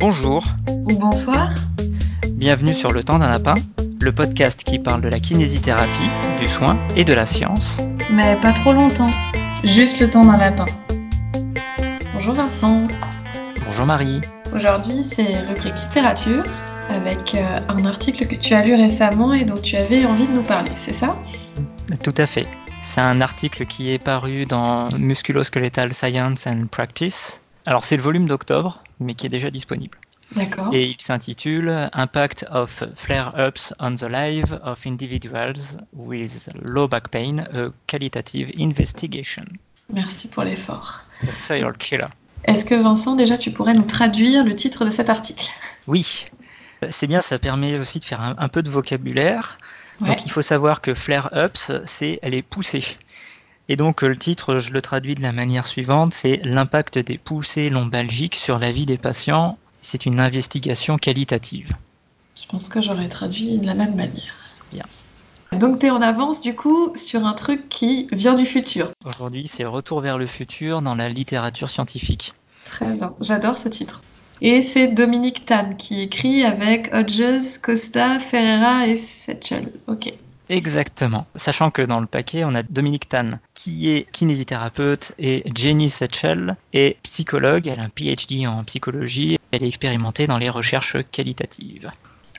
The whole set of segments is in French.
Bonjour. Ou bonsoir. Bienvenue sur Le Temps d'un Lapin, le podcast qui parle de la kinésithérapie, du soin et de la science. Mais pas trop longtemps. Juste le temps d'un lapin. Bonjour Vincent. Bonjour Marie. Aujourd'hui, c'est rubrique littérature avec euh, un article que tu as lu récemment et dont tu avais envie de nous parler, c'est ça? Tout à fait. C'est un article qui est paru dans Musculoskeletal Science and Practice. Alors c'est le volume d'octobre, mais qui est déjà disponible. D'accord. Et il s'intitule Impact of Flare-ups on the Life of Individuals with Low Back Pain, a Qualitative Investigation. Merci pour l'effort. A Serial Killer. Est-ce que Vincent, déjà, tu pourrais nous traduire le titre de cet article? Oui, c'est bien, ça permet aussi de faire un, un peu de vocabulaire. Ouais. Donc il faut savoir que flare-ups, c'est elle est poussée. Et donc le titre, je le traduis de la manière suivante, c'est l'impact des poussées lombalgiques sur la vie des patients. C'est une investigation qualitative. Je pense que j'aurais traduit de la même manière. Bien. Donc tu es en avance du coup sur un truc qui vient du futur. Aujourd'hui, c'est Retour vers le futur dans la littérature scientifique. Très bien, j'adore ce titre. Et c'est Dominique Tan qui écrit avec Hodges, Costa, Ferreira et Setchel. Ok. Exactement. Sachant que dans le paquet, on a Dominique Tan, qui est kinésithérapeute, et Jenny Setchel est psychologue. Elle a un PhD en psychologie. Elle est expérimentée dans les recherches qualitatives.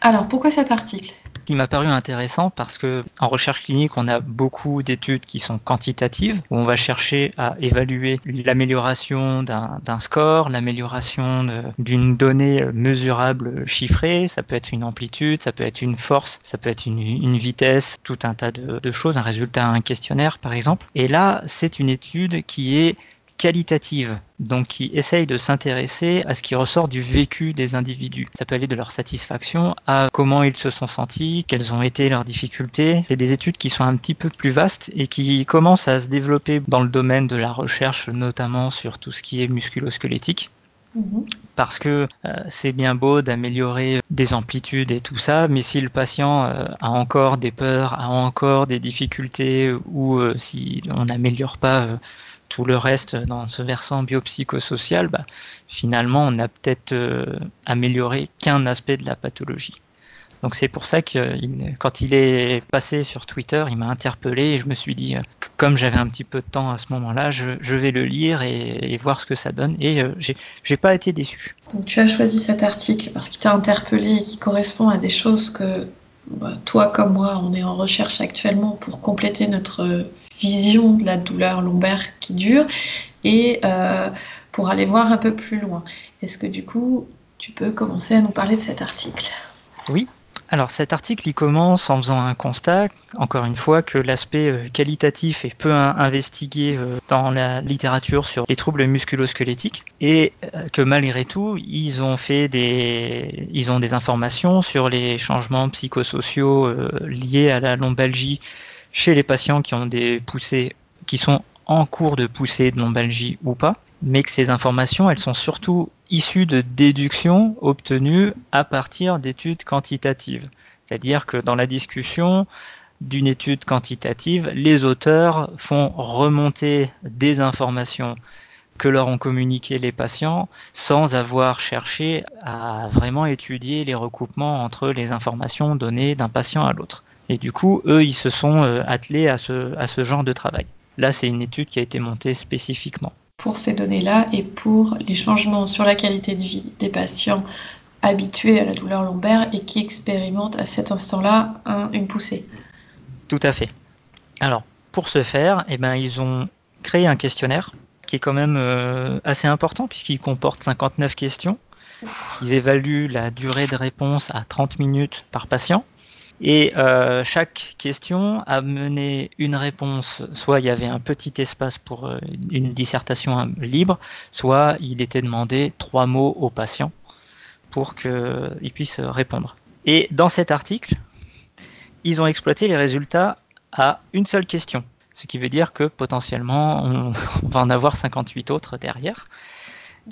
Alors pourquoi cet article? Qui m'a paru intéressant parce que en recherche clinique, on a beaucoup d'études qui sont quantitatives, où on va chercher à évaluer l'amélioration d'un score, l'amélioration d'une donnée mesurable chiffrée, ça peut être une amplitude, ça peut être une force, ça peut être une, vitesse, tout un tas de, choses, un résultat un questionnaire par exemple. Et là, c'est une étude qui est qualitative, donc qui essaye de s'intéresser à ce qui ressort du vécu des individus. Ça peut aller de leur satisfaction à comment ils se sont sentis, quelles ont été leurs difficultés. C'est des études qui sont un petit peu plus vastes et qui commencent à se développer dans le domaine de la recherche, notamment sur tout ce qui est musculo-squelettique. Mhm. Parce que euh, c'est bien beau d'améliorer des amplitudes et tout ça, mais si le patient euh, a encore des peurs, a encore des difficultés, ou euh, si on n'améliore pas tout le reste dans ce versant biopsychosocial, bah, finalement, on n'a peut-être euh, amélioré qu'un aspect de la pathologie. Donc c'est pour ça que quand il est passé sur Twitter, il m'a interpellé et je me suis dit, que comme j'avais un petit peu de temps à ce moment-là, je, vais le lire et, et, voir ce que ça donne. Et euh, j'ai pas été déçu. Donc tu as choisi cet article parce qu'il t'a interpellé et qui correspond à des choses que bah, toi comme moi, on est en recherche actuellement pour compléter notre vision de la douleur lombaire qui dure et euh, pour aller voir un peu plus loin. Est-ce que du coup, tu peux commencer à nous parler de cet article? Oui. Alors cet article, il commence en faisant un constat, encore une fois, que l'aspect qualitatif est peu investigué dans la littérature sur les troubles musculo-squelettiques et que malgré tout, ils ont fait des, ils ont des informations sur les changements psychosociaux liés à la lombalgie chez les patients qui ont des poussées, qui sont en cours de poussée de lombalgie ou pas, mais que ces informations, elles sont surtout issues de déductions obtenues à partir d'études quantitatives. C'est-à-dire que dans la discussion d'une étude quantitative, les auteurs font remonter des informations que leur ont communiqué les patients sans avoir cherché à vraiment étudier les recoupements entre les informations données d'un patient à l'autre. Et du coup, eux, ils se sont attelés à ce, à ce genre de travail. Là, c'est une étude qui a été montée spécifiquement. Pour ces données-là et pour les changements sur la qualité de vie des patients habitués à la douleur lombaire et qui expérimentent à cet instant-là un, une poussée. Tout à fait. Alors, pour ce faire, eh ben, ils ont créé un questionnaire qui est quand même euh, assez important puisqu'il comporte 59 questions. Ils évaluent la durée de réponse à 30 minutes par patient. Et euh, chaque question a mené une réponse, soit il y avait un petit espace pour euh, une dissertation libre, soit il était demandé trois mots au patient pour qu'il puisse répondre. Et dans cet article, ils ont exploité les résultats à une seule question, ce qui veut dire que potentiellement on, on va en avoir 58 autres derrière.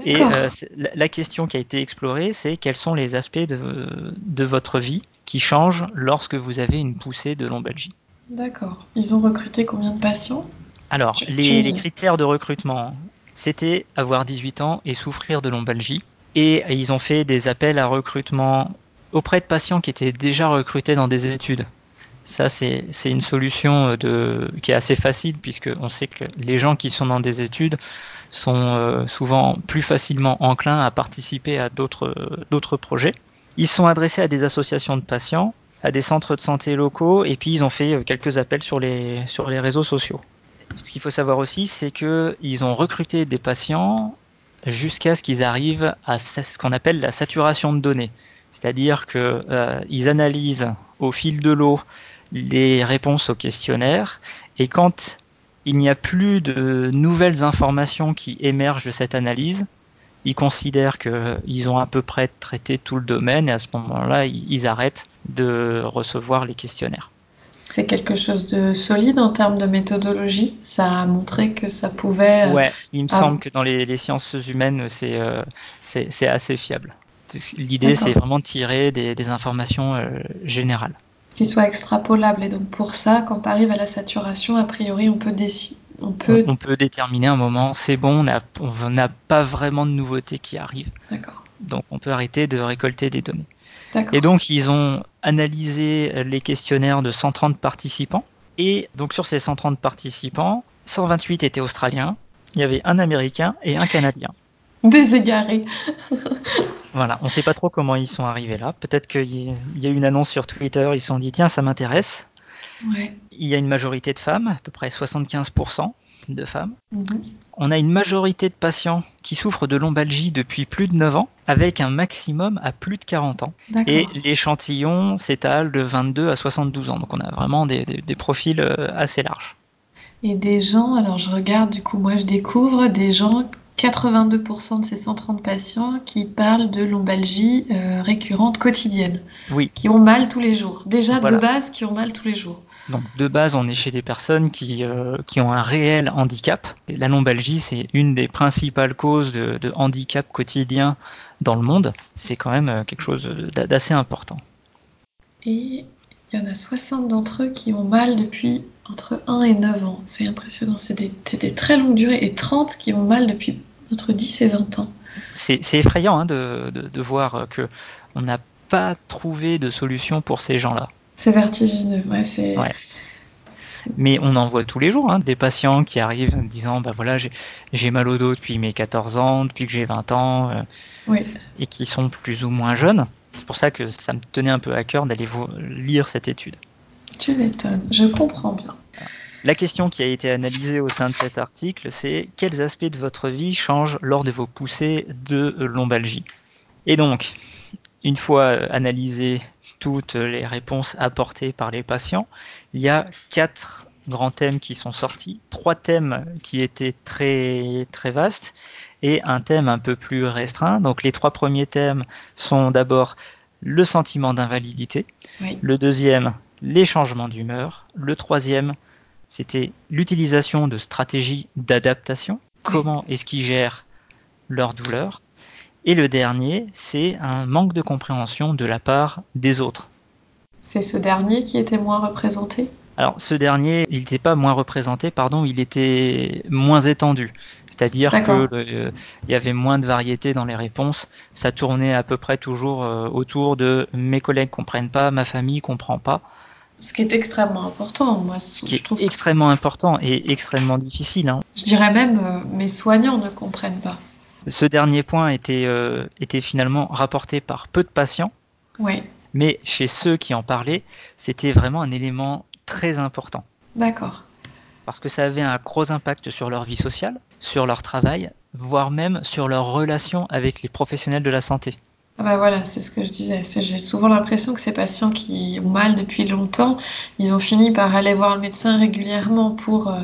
Et euh, la question qui a été explorée, c'est quels sont les aspects de, de votre vie qui changent lorsque vous avez une poussée de lombalgie. D'accord. Ils ont recruté combien de patients? Alors, tu, les, tu les, critères de recrutement, c'était avoir 18 ans et souffrir de lombalgie Et ils ont fait des appels à recrutement auprès de patients qui étaient déjà recrutés dans des études. Ça, c'est une solution de, qui est assez facile puisqu'on sait que les gens qui sont dans des études sont euh, souvent plus facilement enclins à participer à d'autres projets. Ils sont adressés à des associations de patients, à des centres de santé locaux et puis ils ont fait quelques appels sur les, sur les réseaux sociaux. Ce qu'il faut savoir aussi, c'est qu'ils ont recruté des patients jusqu'à ce qu'ils arrivent à ce qu'on appelle la saturation de données. C'est-à-dire qu'ils euh, analysent au fil de l'eau les réponses au questionnaire et quand il n'y a plus de nouvelles informations qui émergent de cette analyse, ils considèrent qu'ils ont à peu près traité tout le domaine et à ce moment-là, ils arrêtent de recevoir les questionnaires. C'est quelque chose de solide en termes de méthodologie. Ça a montré que ça pouvait. Euh, ouais, il me semble que dans les, sciences humaines, euh, c'est assez fiable. L'idée, c'est vraiment de tirer des, informations euh, générales. Qui soient extrapolables. Et donc, pour ça, quand tu arrives à la saturation, a priori, on peut, on peut... On, peut déterminer un moment, c'est bon, on n'a pas vraiment de nouveautés qui arrivent. D'accord. Donc, on peut arrêter de récolter des données. Et donc, ils ont analysé les questionnaires de 130 participants. Et donc, sur ces 130 participants, 128 étaient australiens, il y avait un américain et un canadien. Des égarés. voilà, on ne sait pas trop comment ils sont arrivés là. Peut-être qu'il y a eu une annonce sur Twitter, ils se sont dit tiens, ça m'intéresse. Il y a une majorité de femmes, à peu près 75% de femmes. Mhm. On a une majorité de patients qui souffrent de lombalgie depuis plus de 9 ans, avec un maximum à plus de 40 ans. Et l'échantillon s'étale de 22 à 72 ans. Donc on a vraiment des, profils euh, assez larges. Et des gens, alors je regarde, du coup, moi je découvre des gens 82% de ces 130 patients qui parlent de lombalgie euh, récurrente quotidienne. Oui. Qui ont mal tous les jours. Déjà de base, qui ont mal tous les jours. Donc de base, on est chez des personnes qui, euh, qui ont un réel handicap. la lombalgie, c'est une des principales causes de, handicap quotidien dans le monde. C'est quand même euh, quelque chose d'assez important. Et il y en a 60 d'entre eux qui ont mal depuis entre 1 et 9 ans. C'est impressionnant. C'est des, très longues durées. Et 30 qui ont mal depuis entre 10 et 20 ans. C'est effrayant hein, de, de, voir qu'on n'a pas trouvé de solution pour ces gens-là. C'est vertigineux, ouais, c'est. Mais on en voit tous les jours, hein, des patients qui arrivent en disant bah voilà, j'ai mal au dos depuis mes 14 ans, depuis que j'ai 20 ans, euh, et qui sont plus ou moins jeunes. C'est pour ça que ça me tenait un peu à cœur d'aller lire cette étude. Tu m'étonnes, je comprends bien. La question qui a été analysée au sein de cet article, c'est quels aspects de votre vie changent lors de vos poussées de lombalgie? Et donc, une fois analysé toutes les réponses apportées par les patients. Il y a quatre grands thèmes qui sont sortis, trois thèmes qui étaient très très vastes et un thème un peu plus restreint. Donc les trois premiers thèmes sont d'abord le sentiment d'invalidité, le deuxième les changements d'humeur, le troisième c'était l'utilisation de stratégies d'adaptation, comment est-ce qu'ils gèrent leur douleur, et le dernier, c'est un manque de compréhension de la part des autres. C'est ce dernier qui était moins représenté? Alors ce dernier, il n'était pas moins représenté, pardon, il était moins étendu. C'est-à-dire qu'il y avait moins de variété dans les réponses. Ça tournait à peu près toujours euh, autour de mes collègues comprennent pas, ma famille comprend pas. Ce qui est extrêmement important, moi. Ce qui est extrêmement important et extrêmement difficile. Hein. Je dirais même euh, mes soignants ne comprennent pas. Ce dernier point était, euh, était finalement rapporté par peu de patients. Oui. Mais chez ceux qui en parlaient, c'était vraiment un élément très important. D'accord. Parce que ça avait un gros impact sur leur vie sociale, sur leur travail, voire même sur leur relation avec les professionnels de la santé. Ah bah voilà, c'est ce que je disais. J'ai souvent l'impression que ces patients qui ont mal depuis longtemps, ils ont fini par aller voir le médecin régulièrement pour, euh,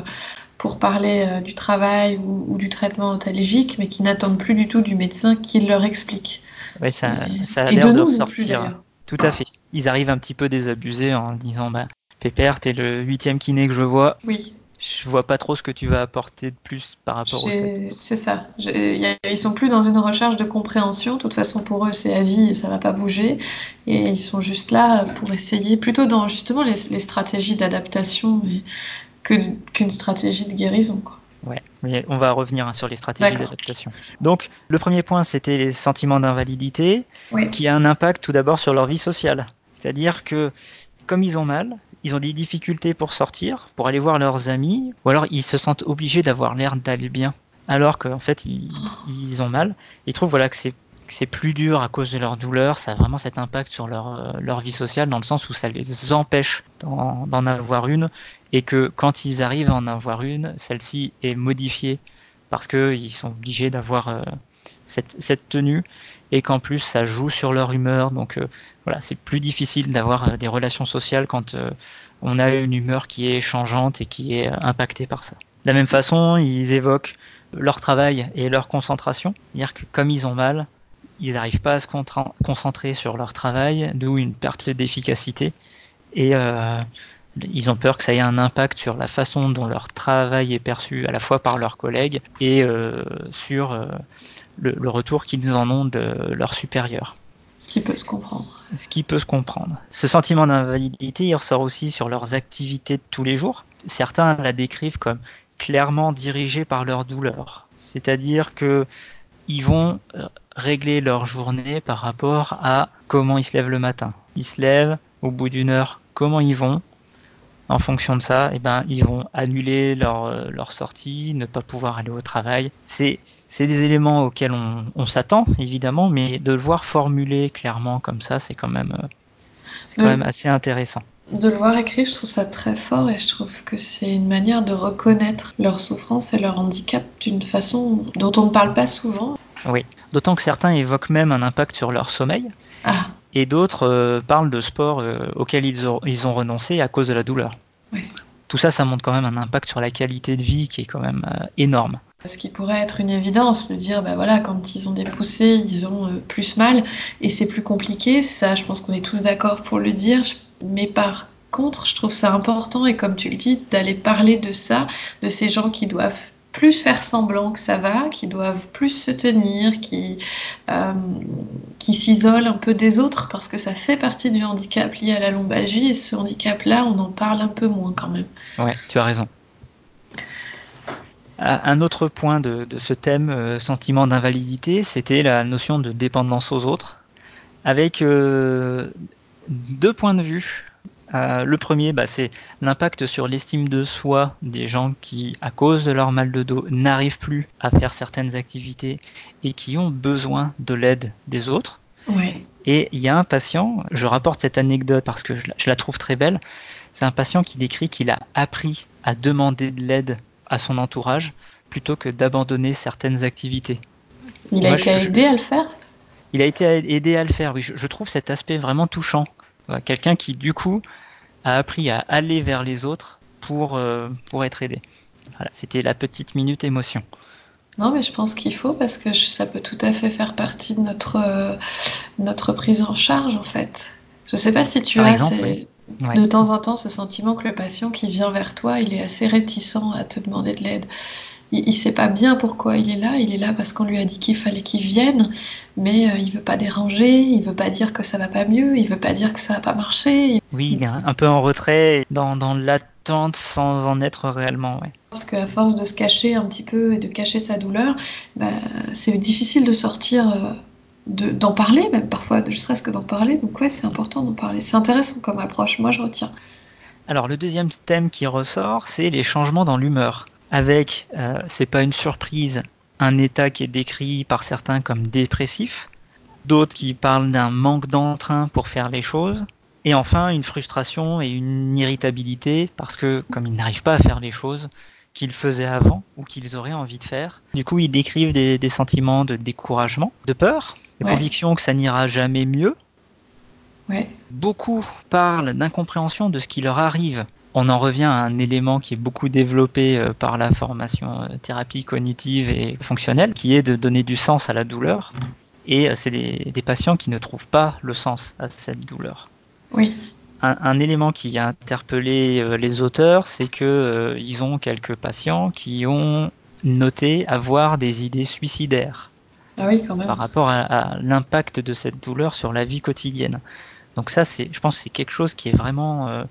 pour parler euh, du travail ou, du traitement otalégique, mais qui n'attendent plus du tout du médecin qui leur explique. Oui, ça, ça a l'air de, ressortir. Tout à fait. Ils arrivent un petit peu désabusés en disant bah, Pépère, t'es le huitième kiné que je vois. Oui. Je vois pas trop ce que tu vas apporter de plus par rapport au C'est ça. ils sont plus dans une recherche de compréhension. De toute façon, pour eux, c'est à vie et ça va pas bouger. Et ils sont juste là pour essayer, plutôt dans justement les, les stratégies d'adaptation qu'une stratégie de guérison. Ouais, mais on va revenir hein, sur les stratégies d'adaptation. Donc, le premier point, c'était les sentiments d'invalidité, qui a un impact tout d'abord sur leur vie sociale. C'est-à-dire que, comme ils ont mal, ils ont des difficultés pour sortir, pour aller voir leurs amis, ou alors ils se sentent obligés d'avoir l'air d'aller bien, alors qu'en fait ils, ils, ont mal. Ils trouvent voilà que c'est c'est plus dur à cause de leur douleur, ça a vraiment cet impact sur leur, euh, leur vie sociale dans le sens où ça les empêche d'en avoir une et que quand ils arrivent à en avoir une, celle-ci est modifiée parce qu'ils sont obligés d'avoir euh, cette, tenue et qu'en plus ça joue sur leur humeur. Donc euh, voilà, c'est plus difficile d'avoir des relations sociales quand on a une humeur qui est changeante et qui est impactée par ça. De la même façon, ils évoquent leur travail et leur concentration, c'est-à-dire que comme ils ont mal, ils n'arrivent pas à se concentrer sur leur travail, d'où une perte d'efficacité. Et euh, ils ont peur que ça ait un impact sur la façon dont leur travail est perçu à la fois par leurs collègues et euh, sur euh, le, le, retour qu'ils en ont de leurs supérieurs. Ce qui peut se comprendre. Ce qui peut se comprendre. Ce sentiment d'invalidité, il ressort aussi sur leurs activités de tous les jours. Certains la décrivent comme clairement dirigée par leur douleur. C'est-à-dire que ils vont régler leur journée par rapport à comment ils se lèvent le matin. Ils se lèvent, au bout d'une heure, comment ils vont. En fonction de ça, eh ben, ils vont annuler leur, euh, leur sortie, ne pas pouvoir aller au travail. C'est, c'est des éléments auxquels on, on s'attend, évidemment, mais de le voir formulé clairement comme ça, c'est quand même, euh, c'est quand même assez intéressant. De le voir écrit, je trouve ça très fort et je trouve que c'est une manière de reconnaître leur souffrance et leur handicap d'une façon dont on ne parle pas souvent. Oui, d'autant que certains évoquent même un impact sur leur sommeil. Ah. Et d'autres euh, parlent de sports euh, auxquels ils ont, ils ont, renoncé à cause de la douleur. Oui. Tout ça, ça montre quand même un impact sur la qualité de vie qui est quand même euh, énorme. Ce qui pourrait être une évidence, de dire, bah voilà, quand ils ont des poussées, ils ont plus mal, et c'est plus compliqué. Ça, je pense qu'on est tous d'accord pour le dire. Mais par contre, je trouve ça important, et comme tu le dis, d'aller parler de ça, de ces gens qui doivent plus faire semblant que ça va, qui doivent plus se tenir, qui, euh, qui s'isolent un peu des autres parce que ça fait partie du handicap lié à la lombalgie et ce handicap-là, on en parle un peu moins quand même. Ouais, tu as raison. Un autre point de, de ce thème, euh, sentiment d'invalidité, c'était la notion de dépendance aux autres, avec euh, deux points de vue euh, le premier, bah, c'est l'impact sur l'estime de soi des gens qui, à cause de leur mal de dos, n'arrivent plus à faire certaines activités et qui ont besoin de l'aide des autres. Et il y a un patient, je rapporte cette anecdote parce que je la, trouve très belle, c'est un patient qui décrit qu'il a appris à demander de l'aide à son entourage plutôt que d'abandonner certaines activités. Il a été aidé à le faire? Il a été aidé à le faire, oui. je trouve cet aspect vraiment touchant. Quelqu'un qui, du coup, a appris à aller vers les autres pour, euh, pour être aidé. Voilà, c'était la petite minute émotion. Non, mais je pense qu'il faut parce que ça peut tout à fait faire partie de notre, euh, notre prise en charge, en fait. Je ne sais pas si tu as de temps en temps ce sentiment que le patient qui vient vers toi, il est assez réticent à te demander de l'aide il, ne sait pas bien pourquoi il est là. Il est là parce qu'on lui a dit qu'il fallait qu'il vienne, mais euh, il veut pas déranger, il veut pas dire que ça va pas mieux, il veut pas dire que ça va pas marcher. Oui, il est un peu en retrait, dans, dans l'attente sans en être réellement. Ouais. Parce qu'à force de se cacher un petit peu et de cacher sa douleur, bah, c'est difficile de sortir. Euh, d'en parler, même parfois, ne serait-ce que d'en parler. Donc ouais, c'est important d'en parler. C'est intéressant comme approche, moi je retiens. Alors le deuxième thème qui ressort, c'est les changements dans l'humeur avec, euh, c'est pas une surprise, un état qui est décrit par certains comme dépressif, d'autres qui parlent d'un manque d'entrain pour faire les choses, et enfin une frustration et une irritabilité parce que comme ils n'arrivent pas à faire les choses qu'ils faisaient avant ou qu'ils auraient envie de faire, du coup ils décrivent des, des sentiments de découragement, de peur, de ouais. conviction que ça n'ira jamais mieux. Ouais. Beaucoup parlent d'incompréhension de ce qui leur arrive on en revient à un élément qui est beaucoup développé euh, par la formation euh, thérapie cognitive et fonctionnelle, qui est de donner du sens à la douleur. Et euh, c'est des, des, patients qui ne trouvent pas le sens à cette douleur. Oui. Un, un élément qui a interpellé les auteurs, c'est que euh, ils ont quelques patients qui ont noté avoir des idées suicidaires. Ah oui, quand même. Par rapport à, à l'impact de cette douleur sur la vie quotidienne. Donc ça, c'est, je pense, que c'est quelque chose qui est vraiment euh,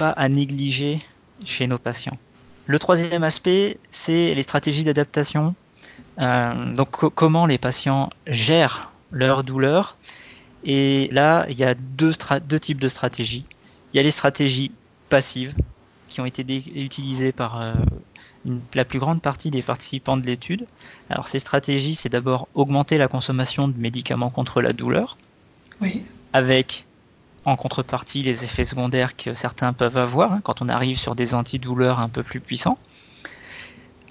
pas à négliger chez nos patients. Le troisième aspect, c'est les stratégies d'adaptation. Euh, donc comment les patients gèrent leur douleur. Et là, il y a deux, deux types de stratégies. Il y a les stratégies passives qui ont été utilisées par euh, la plus grande partie des participants de l'étude. Alors ces stratégies, c'est d'abord augmenter la consommation de médicaments contre la douleur, oui. avec en contrepartie les effets secondaires que certains peuvent avoir hein, quand on arrive sur des antidouleurs un peu plus puissants.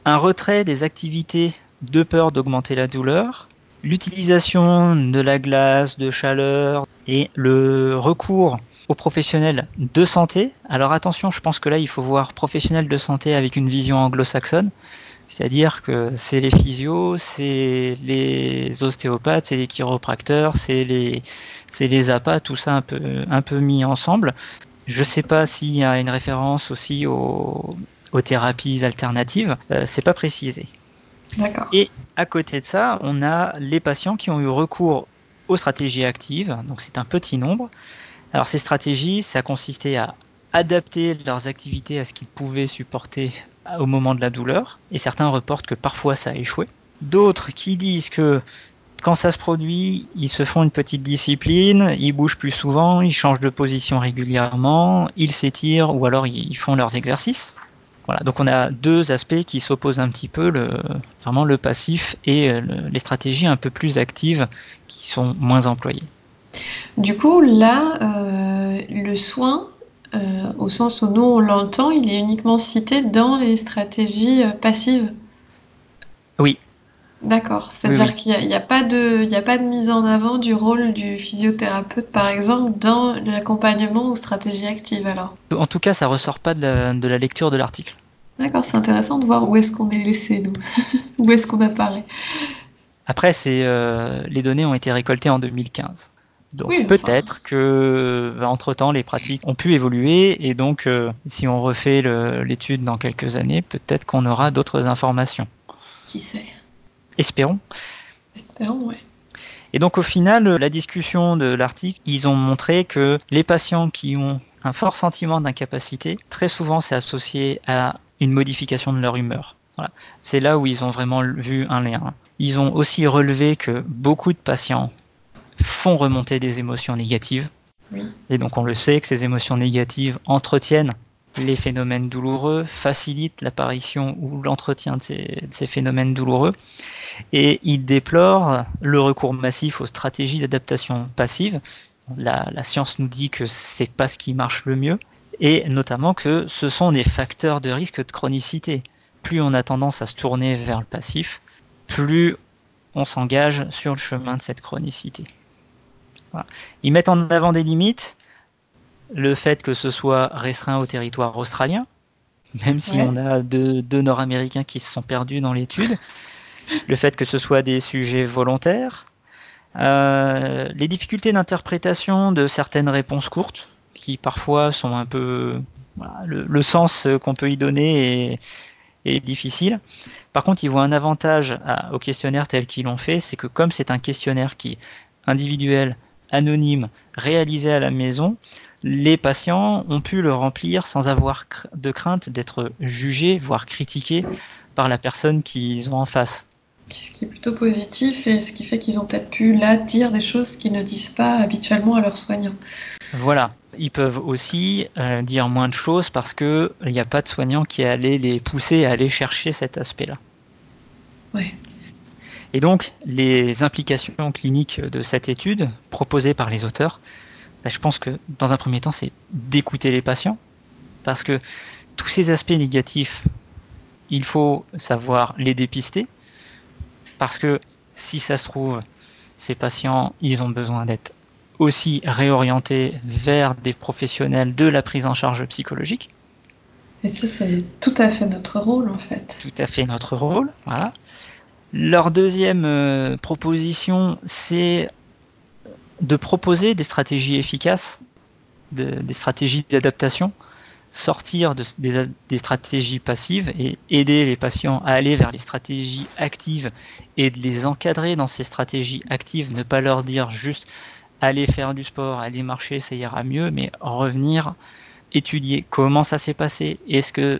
Un retrait des activités de peur d'augmenter la douleur, l'utilisation de la glace, de chaleur et le recours aux professionnels de santé. Alors attention, je pense que là il faut voir professionnels de santé avec une vision anglo-saxonne, c'est-à-dire que c'est les physios, c'est les ostéopathes, c'est les chiropracteurs, c'est les c'est les APA, tout ça un peu un peu mis ensemble. Je sais pas s'il y a une référence aussi aux, aux thérapies alternatives, euh, c'est pas précisé. D'accord. Et à côté de ça, on a les patients qui ont eu recours aux stratégies actives, donc c'est un petit nombre, alors ces stratégies, ça consistait à adapter leurs activités à ce qu'ils pouvaient supporter au moment de la douleur, et certains reportent que parfois ça a échoué. D'autres qui disent que quand ça se produit, ils se font une petite discipline, ils bougent plus souvent, ils changent de position régulièrement, ils s'étirent ou alors ils font leurs exercices. Voilà, donc on a deux aspects qui s'opposent un petit peu, le, vraiment le passif et les stratégies un peu plus actives qui sont moins employées. Du coup, là, euh, le soin, euh, au sens où nous on l'entend, il est uniquement cité dans les stratégies euh, passives? Oui. D'accord. C'est-à-dire qu'il n'y a, pas de, a pas de mise en avant du rôle du physiothérapeute, par exemple, dans l'accompagnement aux stratégies actives, alors? En tout cas, ça ressort pas de la, lecture de l'article. D'accord, c'est intéressant de voir où est-ce qu'on est laissé, nous. où est-ce qu'on apparaît? Après, c'est les données ont été récoltées en 2015. Donc peut-être que bah, entre temps les pratiques ont pu évoluer et donc euh, si on refait l'étude dans quelques années, peut-être qu'on aura d'autres informations. Qui sait? Espérons. Espérons, ouais. Et donc au final, la discussion de l'article, ils ont montré que les patients qui ont un fort sentiment d'incapacité, très souvent c'est associé à une modification de leur humeur. Voilà. C'est là où ils ont vraiment vu un lien. Ils ont aussi relevé que beaucoup de patients font remonter des émotions négatives. Et donc on le sait que ces émotions négatives entretiennent les phénomènes douloureux, facilitent l'apparition ou l'entretien de, ces, phénomènes douloureux. Et il déplore le recours massif aux stratégies d'adaptation passive. La, la, science nous dit que c'est pas ce qui marche le mieux, et notamment que ce sont des facteurs de risque de chronicité. Plus on a tendance à se tourner vers le passif, plus on s'engage sur le chemin de cette chronicité. Ils mettent en avant des limites, le fait que ce soit restreint au territoire australien, même si on a deux, Nord-Américains qui se sont perdus dans l'étude, le fait que ce soit des sujets volontaires, euh, les difficultés d'interprétation de certaines réponses courtes, qui parfois sont un peu... le, sens qu'on peut y donner est, difficile. Par contre, ils voient un avantage au questionnaire tel qu'ils l'ont fait, c'est que comme c'est un questionnaire qui individuel anonyme réalisé à la maison, les patients ont pu le remplir sans avoir de crainte d'être jugés, voire critiqués par la personne qu'ils ont en face. Ce qui est plutôt positif et ce qui fait qu'ils ont peut-être pu là dire des choses qu'ils ne disent pas habituellement à leurs soignants. Voilà, ils peuvent aussi euh, dire moins de choses parce qu'il n'y a pas de soignant qui allait les pousser à aller chercher cet aspect-là. Ouais. Et donc, les implications cliniques de cette étude proposée par les auteurs, bah, je pense que dans un premier temps, c'est d'écouter les patients, parce que tous ces aspects négatifs, il faut savoir les dépister, parce que si ça se trouve, ces patients, ils ont besoin d'être aussi réorientés vers des professionnels de la prise en charge psychologique. Et ça, c'est tout à fait notre rôle, en fait. Tout à fait notre rôle, voilà. Leur deuxième euh, proposition, c'est de proposer des stratégies efficaces, des stratégies d'adaptation, sortir des, stratégies passives et aider les patients à aller vers les stratégies actives et de les encadrer dans ces stratégies actives, ne pas leur dire juste allez faire du sport, allez marcher, ça ira mieux, mais revenir étudier comment ça s'est passé, est-ce que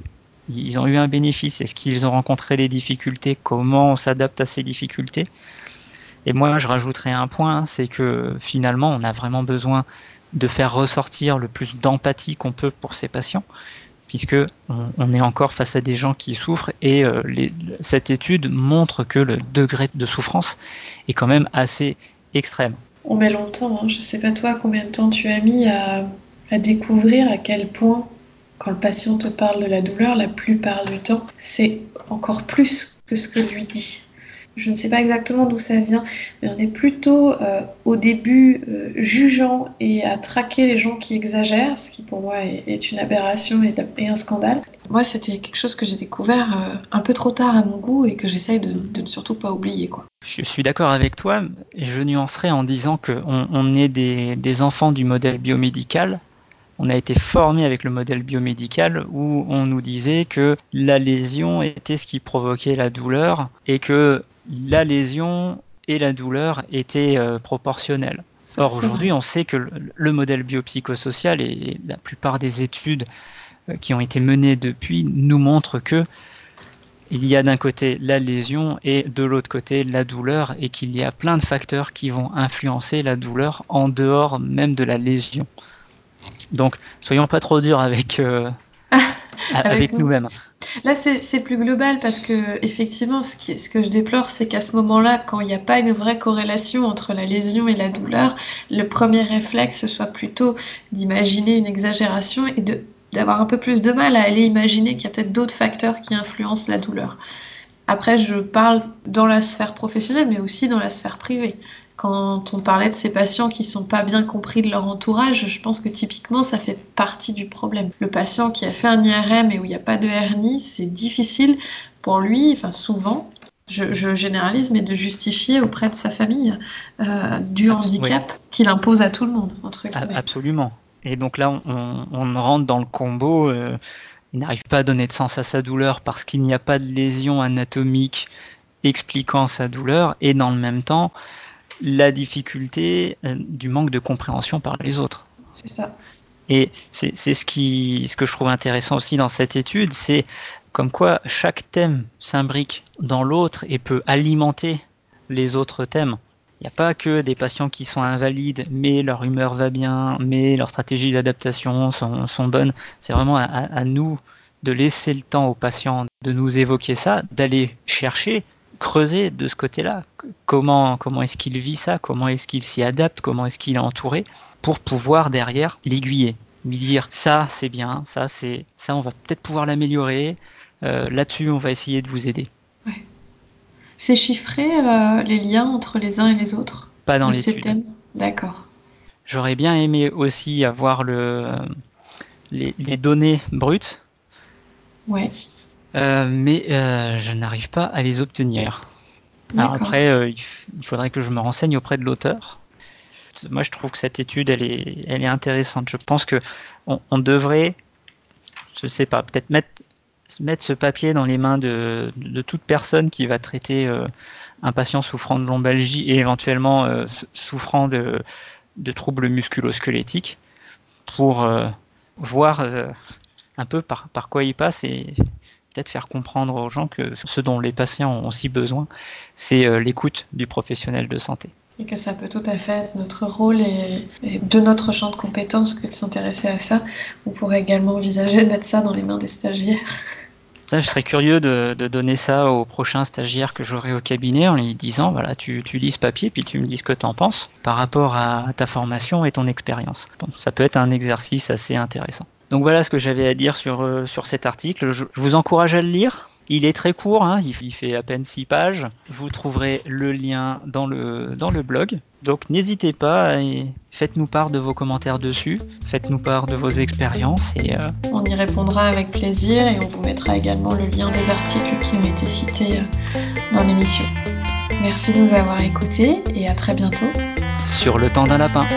ils ont eu un bénéfice Est-ce qu'ils ont rencontré des difficultés Comment on s'adapte à ces difficultés Et moi, je rajouterais un point, c'est que finalement, on a vraiment besoin de faire ressortir le plus d'empathie qu'on peut pour ces patients, puisque on, est encore face à des gens qui souffrent et euh, cette étude montre que le degré de souffrance est quand même assez extrême. On met longtemps, hein. je ne sais pas toi combien de temps tu as mis à découvrir à quel point quand le patient te parle de la douleur, la plupart du temps, c'est encore plus que ce que lui dit. Je ne sais pas exactement d'où ça vient, mais on est plutôt euh, au début euh, jugeant et à traquer les gens qui exagèrent, ce qui pour moi est, une aberration et, un scandale. Moi, c'était quelque chose que j'ai découvert euh, un peu trop tard à mon goût et que j'essaye de, ne surtout pas oublier. Quoi. Je suis d'accord avec toi, et je nuancerai en disant qu'on on est des, des enfants du modèle biomédical on a été formé avec le modèle biomédical où on nous disait que la lésion était ce qui provoquait la douleur et que la lésion et la douleur étaient euh, proportionnelles. Or aujourd'hui, on sait que le, modèle biopsychosocial et la plupart des études euh, qui ont été menées depuis nous montrent que il y a d'un côté la lésion et de l'autre côté la douleur et qu'il y a plein de facteurs qui vont influencer la douleur en dehors même de la lésion. Donc, soyons pas trop durs avec, euh, avec, nous-mêmes. Là, c'est plus global parce que, effectivement, ce, qui, ce que je déplore, c'est qu'à ce moment-là, quand il n'y a pas une vraie corrélation entre la lésion et la douleur, le premier réflexe soit plutôt d'imaginer une exagération et d'avoir un peu plus de mal à aller imaginer qu'il y a peut-être d'autres facteurs qui influencent la douleur. Après, je parle dans la sphère professionnelle, mais aussi dans la sphère privée quand on parlait de ces patients qui sont pas bien compris de leur entourage, je pense que typiquement ça fait partie du problème. Le patient qui a fait un IRM et où il n'y a pas de hernie, c'est difficile pour lui, enfin souvent, je, généralise, mais de justifier auprès de sa famille euh, du handicap qu'il impose à tout le monde. Entre Absolument. Et donc là, on, rentre dans le combo. Euh, il n'arrive pas à donner de sens à sa douleur parce qu'il n'y a pas de lésion anatomique expliquant sa douleur. Et dans le même temps, la difficulté euh, du manque de compréhension par les autres. C'est ça. Et c'est ce, qui, ce que je trouve intéressant aussi dans cette étude, c'est comme quoi chaque thème s'imbrique dans l'autre et peut alimenter les autres thèmes. Il n'y a pas que des patients qui sont invalides, mais leur humeur va bien, mais leurs stratégies d'adaptation sont, bonnes. C'est vraiment à, à, nous de laisser le temps aux patients de nous évoquer ça, d'aller chercher creuser de ce côté-là. Comment, comment est-ce qu'il vit ça? Comment est-ce qu'il s'y adapte Comment est-ce qu'il est entouré? Pour pouvoir derrière l'aiguiller, lui dire ça c'est bien, ça c'est ça on va peut-être pouvoir l'améliorer. Euh, là-dessus on va essayer de vous aider. C'est chiffré euh, les liens entre les uns et les autres Pas dans l'étude. D'accord. J'aurais bien aimé aussi avoir le, les, les données brutes. Ouais. Euh, mais euh, je n'arrive pas à les obtenir. Alors après, il faudrait que je me renseigne auprès de l'auteur. Moi, je trouve que cette étude, elle est, elle est intéressante. Je pense que on, devrait, je sais pas, peut-être mettre, mettre ce papier dans les mains de, toute personne qui va traiter un patient souffrant de lombalgie et éventuellement souffrant de, troubles musculo-squelettiques pour voir un peu par, par quoi il passe et peut-être faire comprendre aux gens que ce dont les patients ont aussi besoin, c'est euh, l'écoute du professionnel de santé. Et que ça peut tout à fait être notre rôle et, de notre champ de compétences que de s'intéresser à ça. On pourrait également envisager de mettre ça dans les mains des stagiaires. Ça, je serais curieux de, donner ça aux prochains stagiaires que j'aurai au cabinet en lui disant voilà, tu, lis ce papier puis tu me dis ce que tu en penses par rapport à ta formation et ton expérience. ça peut être un exercice assez intéressant. Donc voilà ce que j'avais à dire sur, euh, sur cet article. Je, vous encourage à le lire. Il est très court, hein. il, fait à peine 6 pages. Vous trouverez le lien dans le, dans le blog. Donc n'hésitez pas et faites-nous part de vos commentaires dessus. Faites-nous part de vos expériences. Et, euh, On y répondra avec plaisir et on vous mettra également le lien des articles qui ont été cités euh, dans l'émission. Merci de nous avoir écoutés et à très bientôt. Sur le temps d'un lapin.